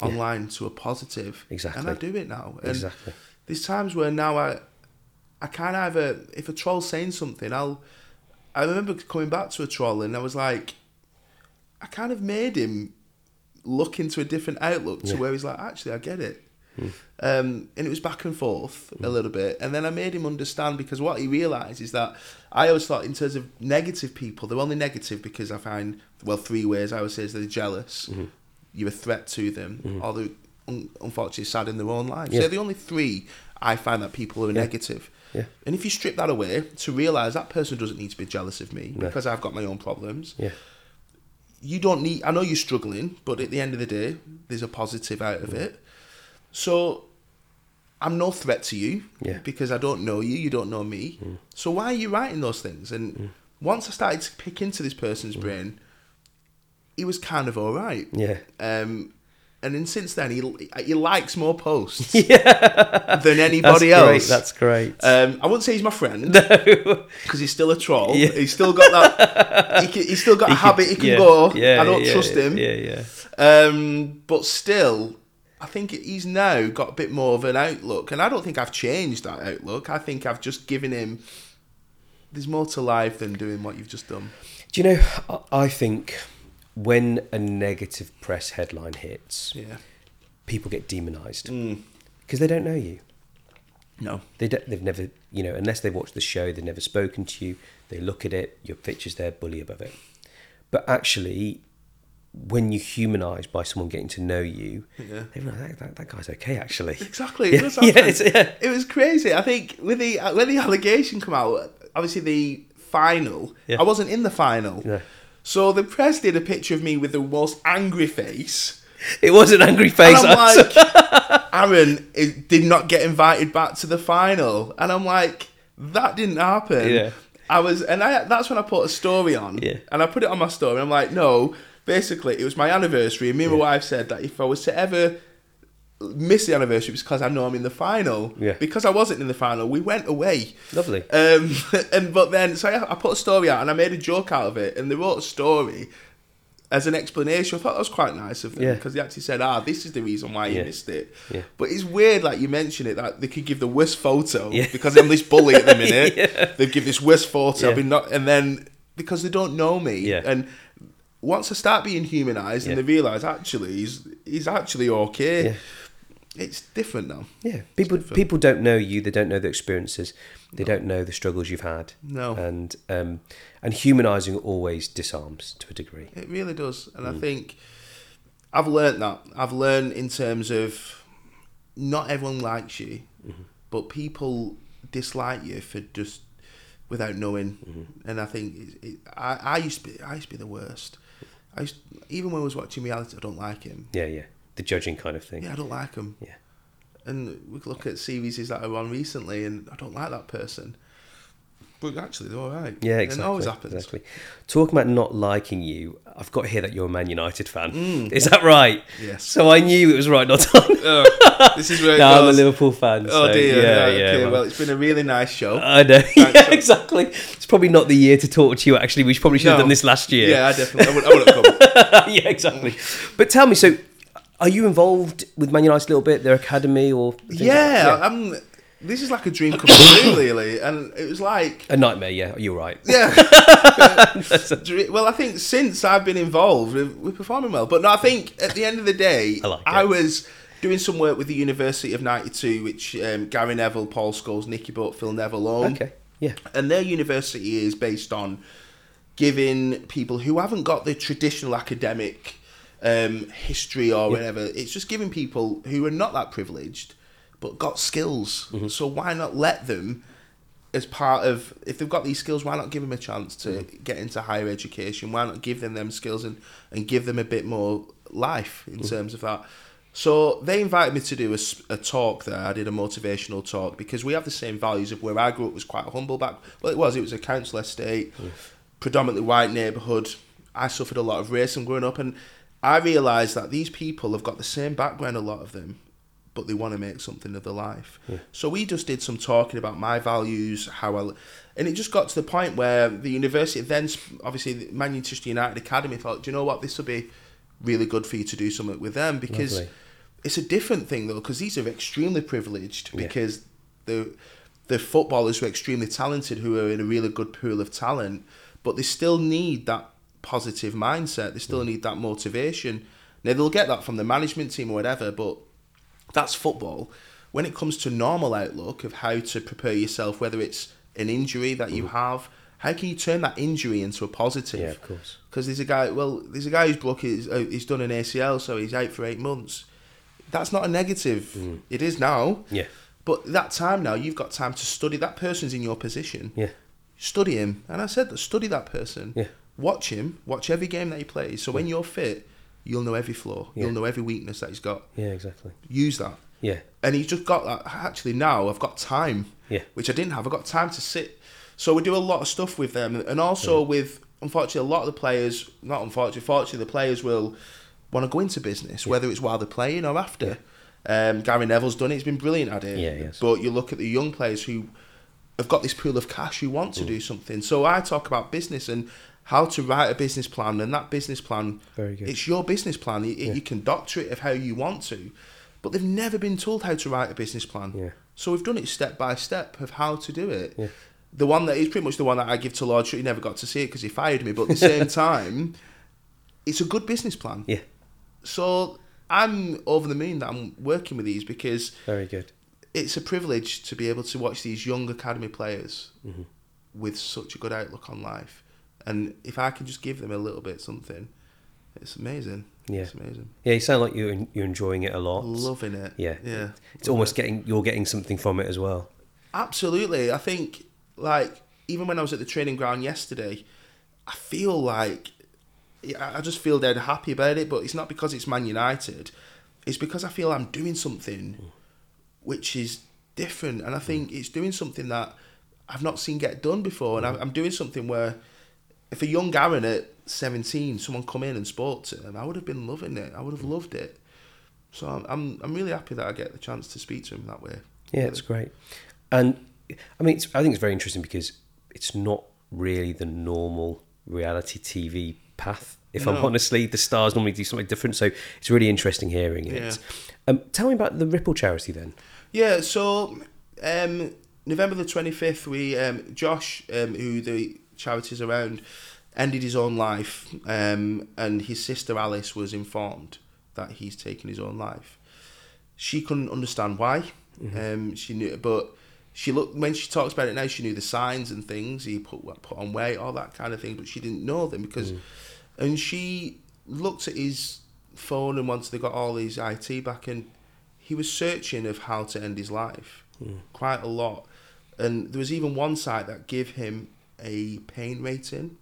online to a positive? Exactly. And I do it now. And Exactly. there's times where now I I can't either if a troll's saying something, I'll I remember coming back to a troll and I was like I kind of made him look into a different outlook to Yeah. where he's like, actually I get it. Hmm. Um, and it was back and forth a hmm. little bit, and then I made him understand because what he realised is that I always thought, in terms of negative people, they're only negative because I find well three ways I would say is they're jealous, hmm. you're a threat to them, or they're un- unfortunately sad in their own lives. Yeah. They're the only three I find that people are negative. Yeah. And if you strip that away to realise that person doesn't need to be jealous of me No. because I've got my own problems. Yeah. You don't need. I know you're struggling, but at the end of the day, there's a positive out of it. So I'm no threat to you Yeah. because I don't know you. You don't know me. Mm. So why are you writing those things? And mm. once I started to pick into this person's mm. brain, he was kind of all right. Yeah. Um, and then since then, he he likes more posts Yeah. than anybody That's great. else. That's great. Um, I wouldn't say he's my friend no. because he's still a troll. Yeah. He's still got that. he can, he's still got a can- habit. He can yeah, go. Yeah, I don't trust him. Yeah, yeah. Um, but still, I think he's now got a bit more of an outlook, and I don't think I've changed that outlook. I think I've just given him. There's more to life than doing what you've just done. Do you know? I think when a negative press headline hits, Yeah. people get demonized Mm. because they don't know you. No. They don't, they've never, you know, unless they've watched the show, they've never spoken to you. They look at it, your picture's there, bully above it. But actually, when you humanize by someone getting to know you, Yeah. they realize that, that, that guy's okay, actually. Exactly. Yeah, It, yeah, it was crazy. I think with the when the allegation come out, obviously the final. I wasn't in the final, No. So the press did a picture of me with the most angry face. It was an angry And face. I'm like, Aaron is, did not get invited back to the final, and I'm like, that didn't happen. Yeah. I was, and I, that's when I put a story on, Yeah. and I put it on my story. I'm like, no, basically, it was my anniversary, and me and my wife said that if I was to ever miss the anniversary, was because I know I'm in the final. Yeah. Because I wasn't in the final, we went away. Lovely. Um, and but then, so I, I put a story out and I made a joke out of it, and they wrote a story as an explanation. I thought that was quite nice of them Yeah. because they actually said, "Ah, this is the reason why you Yeah. missed it." Yeah. But it's weird, like you mentioned it, that they could give the worst photo Yeah. because I'm this bully at the minute. Yeah. They give this worst photo. I've been not, and then because they don't know me, Yeah. and once I start being humanised and Yeah. they realise actually he's he's actually okay. Yeah. It's different now. Yeah, people people don't know you. They don't know the experiences. They don't know the struggles you've had. No. and um, and humanizing always disarms to a degree. It really does, and Mm. I think I've learned that. I've learned in terms of not everyone likes you, Mm-hmm. but people dislike you for just without knowing. Mm-hmm. And I think it, it, I, I used to be I used to be the worst. I used, even when I was watching reality, I don't like him. Yeah, yeah, the judging kind of thing. Yeah, I don't like them. Yeah. And we look at series that are on recently, and I don't like that person. But actually, they're all right. Yeah, And exactly. it always happens. Exactly. Talking about not liking you, I've got to hear that you're a Man United fan. Mm. Is that right? Yes. So I knew it was right not to. Oh, this is where no, I'm a. Liverpool fan. Oh so dear. Yeah, Yeah, yeah. okay, well, well, it's been a really nice show. I know. yeah, Thanks. exactly. It's probably not the year to talk to you. Actually, we probably should have done this last year. Yeah, I definitely. I would, I would have come. yeah, exactly. But tell me, so are you involved with Man United a little bit, their academy, or things like yeah. I'm. This is like a dream come true, really, and it was like, a nightmare? Yeah, you're right. yeah. Well, I think since I've been involved, we're, performing well. But no, I think at the end of the day, I like it. was doing some work with the University of '92, which um, Gary Neville, Paul Scholes, Nicky Butt, Phil Neville own. Okay. Yeah. and their university is based on giving people who haven't got the traditional academic um, history or whatever. It's just giving people who are not that privileged but got skills. Mm-hmm. So why not let them? As part of, if they've got these skills, why not give them a chance to mm-hmm. get into higher education? Why not give them them skills and, and give them a bit more life in mm-hmm. terms of that? So they invited me to do a talk there. I did a motivational talk because we have the same values of where I grew up was quite humble back. Well, it was. It was a council estate, mm. predominantly white neighbourhood. I suffered a lot of racism growing up, and I realised that these people have got the same background, a lot of them, but they want to make something of their life. So we just did some talking about my values, how I, and it just got to the point where the university then, obviously, Manchester United Academy thought, do you know what, this will be really good for you to do something with them because Lovely. it's a different thing though because these are extremely privileged Yeah. because the the footballers who are extremely talented who are in a really good pool of talent but they still need that positive mindset they still hmm. need that motivation now they'll get that from the management team or whatever but that's football when it comes to normal outlook of how to prepare yourself whether it's an injury that you hmm. have how can you turn that injury into a positive Yeah, of course. because there's a guy. Well, there's a guy who's broke. His, uh, he's done an ACL, so he's out for eight months. That's not a negative. Hmm. It is now, Yeah. But that time now, you've got time to study. That person's in your position. Yeah. Study him. And I said that study that person. Yeah. Watch him. Watch every game that he plays. So when you're fit, you'll know every flaw. Yeah. You'll know every weakness that he's got. Yeah, exactly. Use that. Yeah. And he's just got that. Actually, now I've got time. Yeah. Which I didn't have. I've got time to sit. So we do a lot of stuff with them. And also with, unfortunately, a lot of the players, not unfortunately, fortunately, the players will want to go into business, whether it's while they're playing or after. Um, Gary Neville's done it. He's been brilliant at it. Yeah, yes. But you look at the young players who have got this pool of cash who want to Mm. do something. So I talk about business and how to write a business plan, and that business plan, Very good. it's your business plan. You, Yeah. you can doctor it of how you want to, but they've never been told how to write a business plan. Yeah. So we've done it step by step of how to do it. Yeah. The one that is pretty much the one that I give to Lord Sugar. He never got to see it because he fired me, but at the same time, it's a good business plan. Yeah. So I'm over the moon that I'm working with these because Very good. it's a privilege to be able to watch these young academy players Mm-hmm. with such a good outlook on life. And if I can just give them a little bit something, it's amazing. Yeah. It's amazing. Yeah, you sound like you're you're enjoying it a lot. Loving it. Yeah. Yeah. It's almost getting you're getting something from it as well. Absolutely. I think, like, even when I was at the training ground yesterday, I feel like I just feel dead happy about it. But it's not because it's Man United. It's because I feel I'm doing something mm. which is different, and I mm. think it's doing something that I've not seen get done before. And mm. I- I'm doing something where, if a young Aaron at 17, someone come in and spoke to him, I would have been loving it. I would have loved it. So I'm, I'm, I'm really happy that I get the chance to speak to him that way. Yeah, it's great. And I mean, it's, I think it's very interesting because it's not really the normal reality TV path. If I'm honestly, the stars normally do something different, so it's really interesting hearing it. Yeah. Um, tell me about the Ripple charity then. Yeah, so um, November the 25th, we um, Josh, um, who the charity's around, ended his own life, um, and his sister Alice was informed that he's taken his own life. She couldn't understand why. Um, she knew, but she looked when she talks about it now. She knew the signs and things. He put put on weight, all that kind of thing, but she didn't know them because, and she looked at his phone and once they got all his IT back and he was searching of how to end his life quite a lot and there was even one site that gave him a pain rating.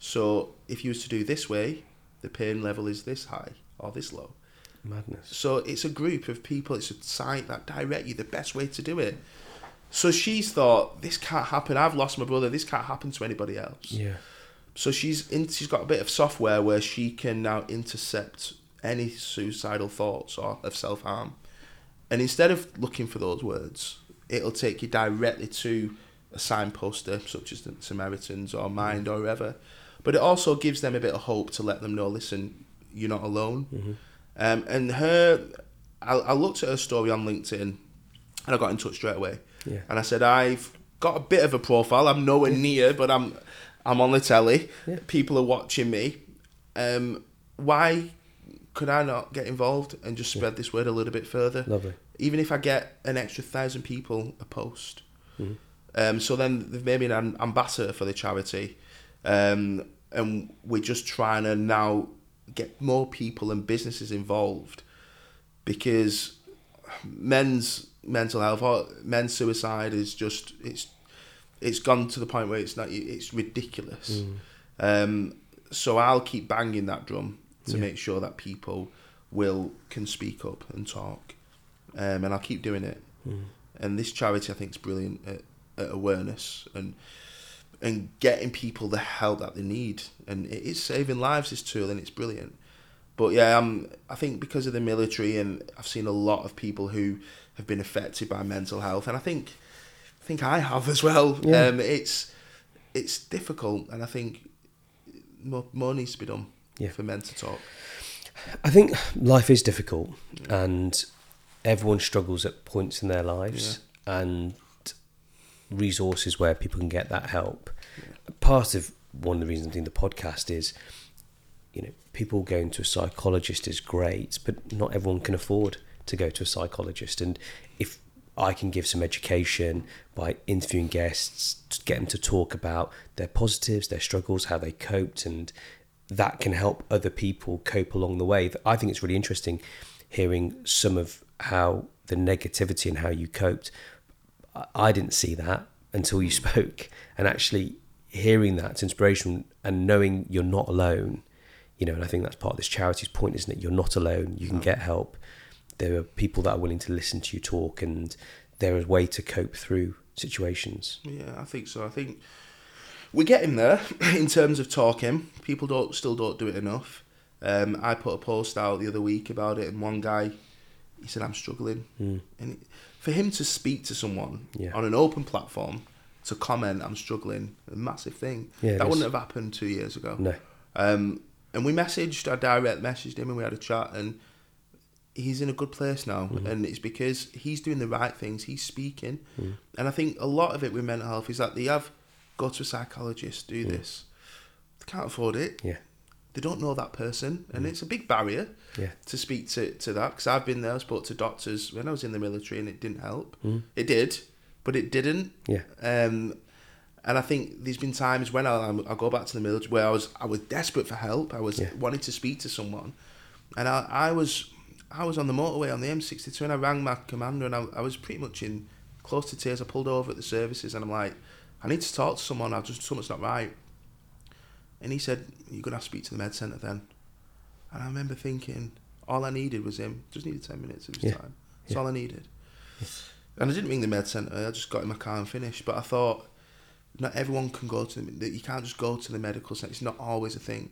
So if you was to do this way the pain level is this high or this low. Madness. so it's a group of people it's a site that direct you the best way to do it. So she's thought this can't happen. I've lost my brother. This can't happen to anybody else. Yeah. so she's in, she's got a bit of software where she can now intercept any suicidal thoughts or of self harm, and instead of looking for those words, it'll take you directly to a signposter such as the Samaritans or Mind or wherever. But it also gives them a bit of hope to let them know, listen, you're not alone. Um, and her, I, I looked at her story on LinkedIn, and I got in touch straight away. Yeah. And I said, I've got a bit of a profile. I'm nowhere near, but I'm I'm on the telly. Yeah. People are watching me. Um, why could I not get involved and just spread this word a little bit further? Lovely. Even if I get an extra thousand people a post. Mhm. Um, so then they've made me an ambassador for the charity. Um, and we're just trying to now get more people and businesses involved. Because men's mental health or men's suicide is just it's it's gone to the point where it's not it's ridiculous. Um so i'll keep banging that drum to Yeah. make sure that people will can speak up and talk. Um and i'll keep doing it. And this charity i think is brilliant at awareness and and getting people the help that they need and it is saving lives this tool and it's brilliant but yeah, um, I think because of the military, and I've seen a lot of people who have been affected by mental health, and I think, I think I have as well. Yeah. Um, it's it's difficult, and I think more, more needs to be done Yeah. for men to talk. I think life is difficult and everyone struggles at points in their lives and resources where people can get that help. Part of one of the reasons I think the podcast is, you know, people going to a psychologist is great, but not everyone can afford to go to a psychologist. And if I can give some education by interviewing guests, to get them to talk about their positives, their struggles, how they coped, and that can help other people cope along the way. I think it's really interesting hearing some of how the negativity and how you coped. I- didn't see that until you spoke, and actually hearing that's inspiration and knowing you're not alone. You know, and I think that's part of this charity's point, isn't it? You're not alone. You can get help. There are people that are willing to listen to you talk, and there is a way to cope through situations. Yeah, I think so. I think we're getting there in terms of talking. People don't still don't do it enough. Um, I put a post out the other week about it, and one guy he said I'm struggling, and it, for him to speak to someone Yeah. on an open platform to comment I'm struggling, a massive thing. Yeah, that wouldn't have happened two years ago. No. Um, and we messaged, I direct messaged him, and we had a chat, and he's in a good place now, Mm-hmm. and it's because he's doing the right things. He's speaking, Mm. and I think a lot of it with mental health is that they have go to a psychologist, do Mm. this, they can't afford it. Yeah. They don't know that person, and it's a big barrier Mm. Yeah. to speak to, to that because I've been there. I spoke to doctors when I was in the military, and it didn't help. Mm. It did, but it didn't. Yeah. Um, and I think there's been times when I, I go back to the military where I was I was desperate for help. I was Yeah. wanting to speak to someone, and I, I was I was on the motorway on the M62 and I rang my commander and I, I was pretty much in close to tears. I pulled over at the services and I'm like, I need to talk to someone. I just something's not right. And he said, You're gonna have to speak to the med centre then. And I remember thinking, all I needed was him. Just needed ten minutes of his Yeah. time. That's Yeah. all I needed. And I didn't ring the med centre. I just got in my car and finished. But I thought, not everyone can go to the. You can't just go to the medical centre. It's not always a thing.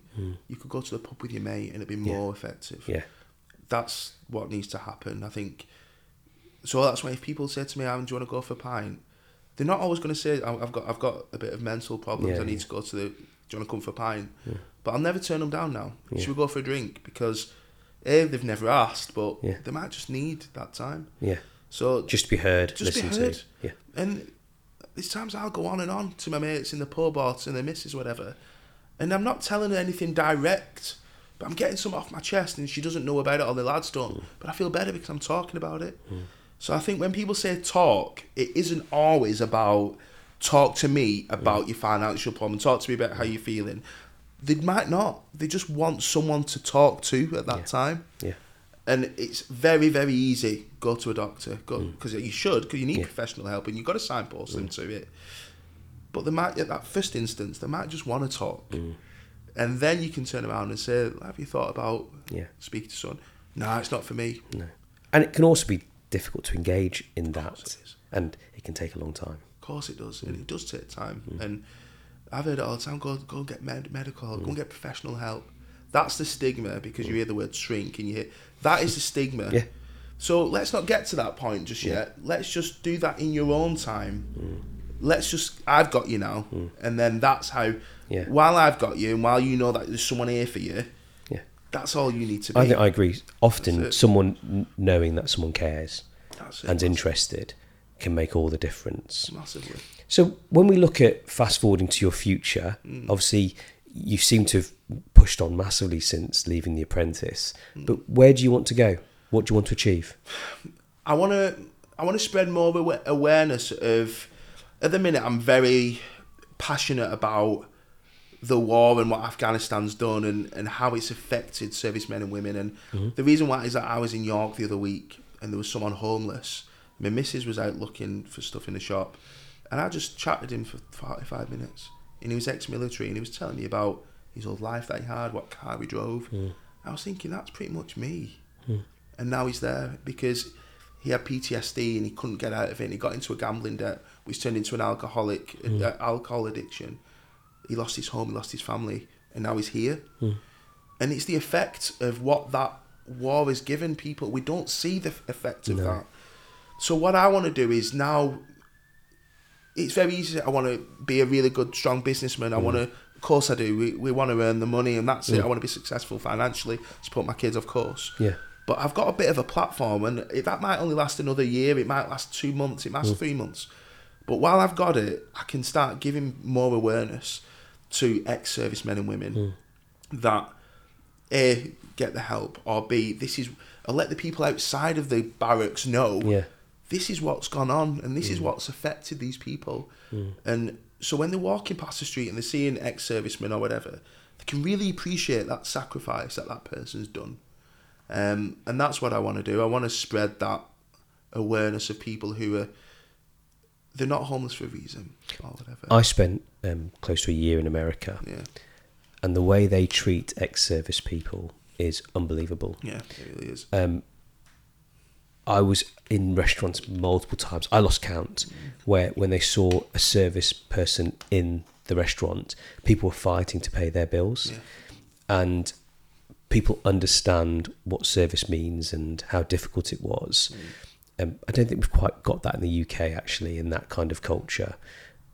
You could go to the pub with your mate and it'd be more effective. Hmm. Yeah. That's what needs to happen. I think. So that's why if people say to me, "Aaron, do you want to go for a pint?" They're not always going to say, "I- "I've got, I've got a bit of mental problems. Yeah, I need yeah. to go to the. Do you want to come for a pint?" But I'll never turn them down now. Yeah. Should we go for a drink? Because a they've never asked, but Yeah. they might just need that time. Yeah. So Just to be heard, Just be heard. to. Yeah. and there's times I'll go on and on to my mates in the pub or to the missus, whatever, and I'm not telling her anything direct, but I'm getting some off my chest, and she doesn't know about it, or the lads don't. Mm. But I feel better because I'm talking about it. Mm. So I think when people say talk, it isn't always about talk to me about mm. your financial problem, talk to me about how you're feeling. They might not. They just want someone to talk to at that Yeah. time Yeah. and it's very very easy go to a doctor go because you should because you need Mm. Yeah. Mm. professional help and you've got to signpost them to it but they might at that first instance they might just want to talk Mm. and then you can turn around and say have you thought about Yeah. speaking to someone no it's not for me No. And it can also be difficult to engage in that. it. And it can take a long time. of course it does Mm. and it does take time and I've heard it all the time go, go get med- medical help go Mm. and get professional help that's the stigma because you mm. hear the word shrink and you hear that is the stigma Yeah. So let's not get to that point just mm. yet. Let's just do that in your own time. Mm. Let's just, I've got you now. And then that's how, Yeah. while I've got you and while you know that there's someone here for you, Yeah. that's all you need to be. I think I agree. Often, someone knowing that someone cares that's and interested can make all the difference. Massively. So, when we look at fast forwarding to your future, Mm. obviously you seem to have pushed on massively since leaving The Apprentice. Mm. But where do you want to go? What do you want to achieve? I want to I want to spread more awa- awareness of at the minute I'm very passionate about the war and what Afghanistan's done and, and how it's affected servicemen and women and the reason why is that I was in York the other week and there was someone homeless my missus was out looking for stuff in the shop and I just chatted him for 45 minutes and he was ex-military and he was telling me about his old life that he had what car he drove hmm. I was thinking that's pretty much me hmm. and now he's there because he had PTSD and he couldn't get out of it. And he got into a gambling debt, which turned into an alcoholic hmm. uh, alcohol addiction. He lost his home, he lost his family, and now he's here. And it's the effect of what that war has given people. We don't see the effect of No. that. So what I want to do is now. It's very easy. I want to be a really good, strong businessman. I mm. want to, of course, I do. We, we want to earn the money, and that's it. Mm. I want to be successful financially, support my kids, of course. Yeah. But I've got a bit of a platform, and it, that might only last another year. It might last two months. It might last mm. three months. But while I've got it, I can start giving more awareness to ex-servicemen and women that a get the help, or b this is, or let the people outside of the barracks know Yeah. This is what's gone on, and this is what's affected these people. And so when they're walking past the street and they're seeing ex-servicemen or whatever, they can really appreciate that sacrifice that that person's done. Um, and that's what I want to do. I want to spread that awareness of people who are they're not homeless for a reason or whatever. I spent um, close to a year in America, yeah, and the way they treat ex-service people is unbelievable. yeah, it really is. Um, I was in restaurants multiple times. I lost count where when they saw a service person in the restaurant, people were fighting to pay their bills, Yeah. and people understand what service means and how difficult it was. Um, I don't think we've quite got that in the UK actually in that kind of culture.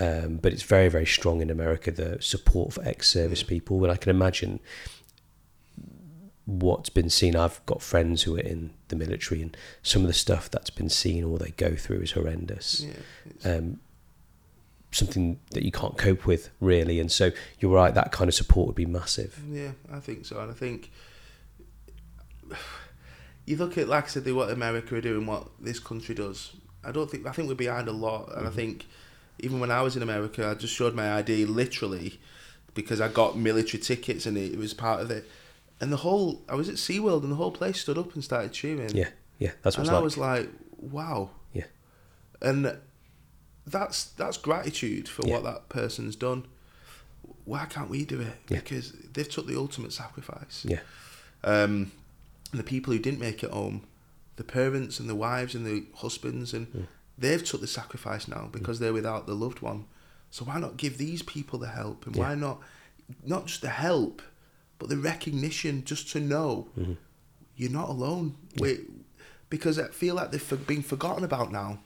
Um, but it's very, very strong in America, the support for ex service people. And I can imagine what's been seen. I've got friends who are in the military, and some of the stuff that's been seen or they go through is horrendous. Yeah, Um, something that you can't cope with, really. And so you're right, that kind of support would be massive. Yeah, I think so, and I think you look at, like I said, what America are doing, what this country does. I don't think I think we're behind a lot, and I think even when I was in America, I just showed my ID literally because I got military tickets and it, it was part of it. And the whole, I was at SeaWorld and the whole place stood up and started cheering. Yeah, yeah, that's what and I like. was like, wow. Yeah. And that's that's gratitude for Yeah. what that person's done. Why can't we do it? Yeah. Because they've took the ultimate sacrifice. yeah, Um, and the people who didn't make it home, the parents and the wives and the husbands, and Mm. they've took the sacrifice now because they're without the loved one. So why not give these people the help, and Yeah. why not, not just the help, but the recognition, just to know Mm-hmm. you're not alone. We, because I feel like they've for- been forgotten about now,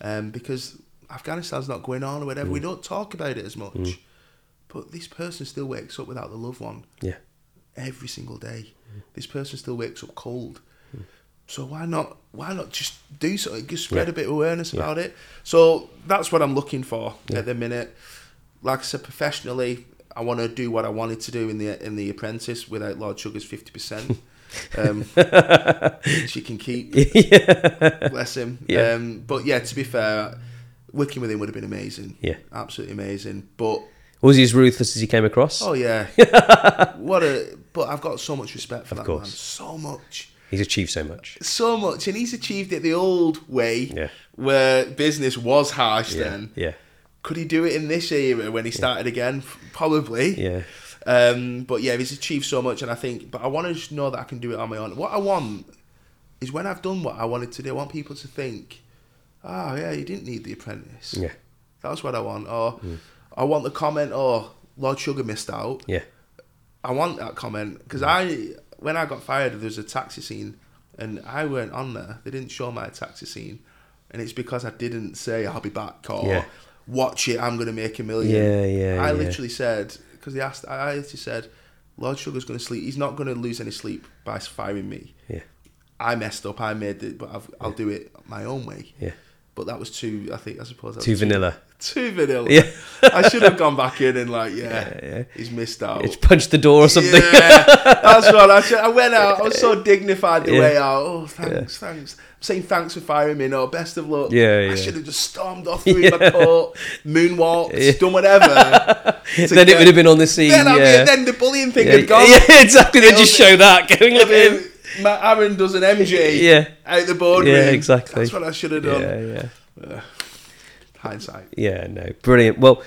um, because Afghanistan's not going on or whatever. Mm. We don't talk about it as much, but this person still wakes up without the loved one yeah, every single day. This person still wakes up cold. So why not? Why not just do something? Just spread Yeah. a bit of awareness Yeah. about it. So that's what I'm looking for Yeah. at the minute. Like I said, professionally, I want to do what I wanted to do in the in the Apprentice without Lord Sugar's fifty percent. Um, she can keep. Bless him. Yeah. Um, but yeah, to be fair, working with him would have been amazing. Yeah. absolutely amazing. But Was he as ruthless as he came across? Oh yeah, what a! But I've got so much respect for Of that course. man. So much, He's achieved so much. so much, and he's achieved it the old way, Yeah. where business was harsh. Yeah, Then yeah, could he do it in this era when he started again? Probably. yeah, Um, but yeah, he's achieved so much, and I think. But I want to just know that I can do it on my own. What I want is when I've done what I wanted to do. I want people to think, "Oh yeah, you didn't need the apprentice." yeah, That's what I want. Or mm. I want the comment, "Oh, Lord Sugar missed out." yeah, I want that comment because mm. I, when I got fired, there was a taxi scene, and I weren't on there. They didn't show my taxi scene, and it's because I didn't say I'll be back or Yeah. Watch it. I'm gonna make a million. Yeah, yeah, I yeah. literally said because they asked. I literally said, Lord Sugar's gonna sleep. He's not gonna lose any sleep by firing me. yeah, I messed up. I made it, but I've, I'll do it my own way. yeah. But that was too. I think I suppose Too was vanilla. Too vanilla. Yeah. I should have gone back in and like, yeah, Yeah, yeah. he's missed out. It's punched the door or something. Yeah, that's what I said. I went out. I was so dignified the Yeah. way out. Oh, thanks, thanks. I'm saying thanks for firing me. No, best of luck. Yeah, I should have just stormed off through my coat, moonwalked, Yeah. done whatever. then it would have been on the scene. Then, I'd be- yeah. then the bullying thing yeah, had gone. yeah, exactly. It'll just show that going at him. my Aaron does an MJ Yeah. out the boardroom. Yeah, exactly. That's what I should have done. Yeah, yeah. Hindsight. Yeah, no, brilliant. Well,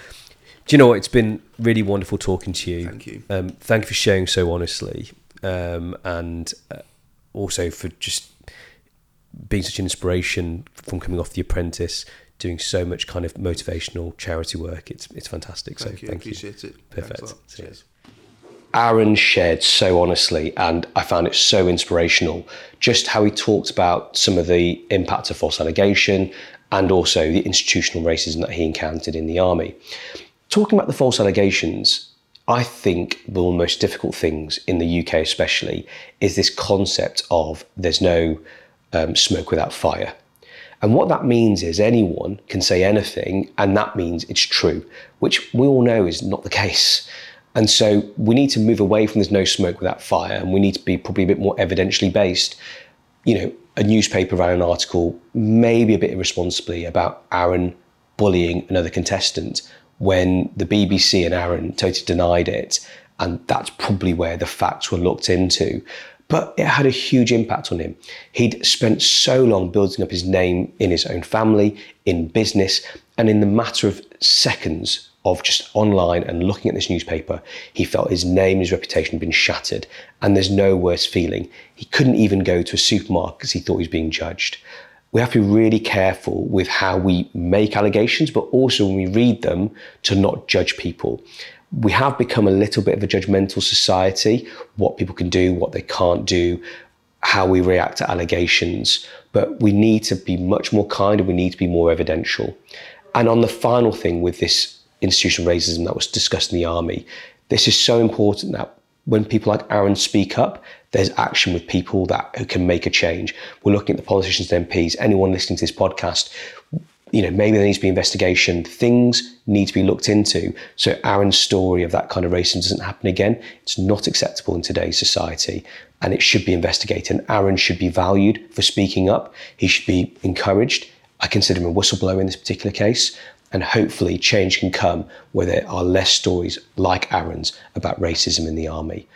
do you know what? It's been really wonderful talking to you. Thank you. Um, thank you for sharing so honestly, um, and uh, also for just being such an inspiration from coming off The Apprentice, doing so much kind of motivational charity work. It's it's fantastic. Thank so you. thank you. Appreciate it. Perfect. Thanks a lot. Cheers. Aaron shared so honestly, and I found it so inspirational just how he talked about some of the impact of false allegation and also the institutional racism that he encountered in the army. Talking about the false allegations, I think one of the most difficult things in the UK, especially, is this concept of there's no um, smoke without fire. And what that means is anyone can say anything, and that means it's true, which we all know is not the case. And so we need to move away from there's no smoke without fire, and we need to be probably a bit more evidentially based. You know, a newspaper ran an article, maybe a bit irresponsibly, about Aaron bullying another contestant when the BBC and Aaron totally denied it. And that's probably where the facts were looked into. but it had a huge impact on him. He'd spent so long building up his name in his own family, in business, and in the matter of seconds of just online and looking at this newspaper, he felt his name, his reputation had been shattered, and there's no worse feeling. He couldn't even go to a supermarket because he thought he was being judged. We have to be really careful with how we make allegations, but also when we read them to not judge people we have become a little bit of a judgmental society, what people can do, what they can't do, how we react to allegations. But we need to be much more kind and we need to be more evidential. And on the final thing with this institutional racism that was discussed in the army, this is so important that when people like Aaron speak up, there's action with people that who can make a change. We're looking at the politicians and MPs. Anyone listening to this podcast, you know, maybe there needs to be investigation. Things need to be looked into. So Aaron's story of that kind of racism doesn't happen again. It's not acceptable in today's society and it should be investigated. And Aaron should be valued for speaking up. He should be encouraged. I consider him a whistleblower in this particular case. And hopefully change can come where there are less stories like Aaron's about racism in the army.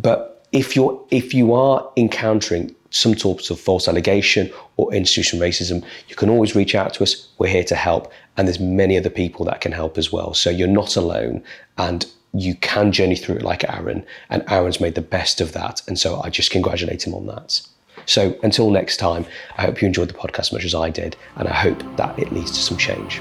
But if you're if you are encountering some sorts of false allegation or institutional racism, you can always reach out to us. We're here to help. And there's many other people that can help as well. So you're not alone and you can journey through it like Aaron. And Aaron's made the best of that. And so I just congratulate him on that. So until next time, I hope you enjoyed the podcast as much as I did. And I hope that it leads to some change.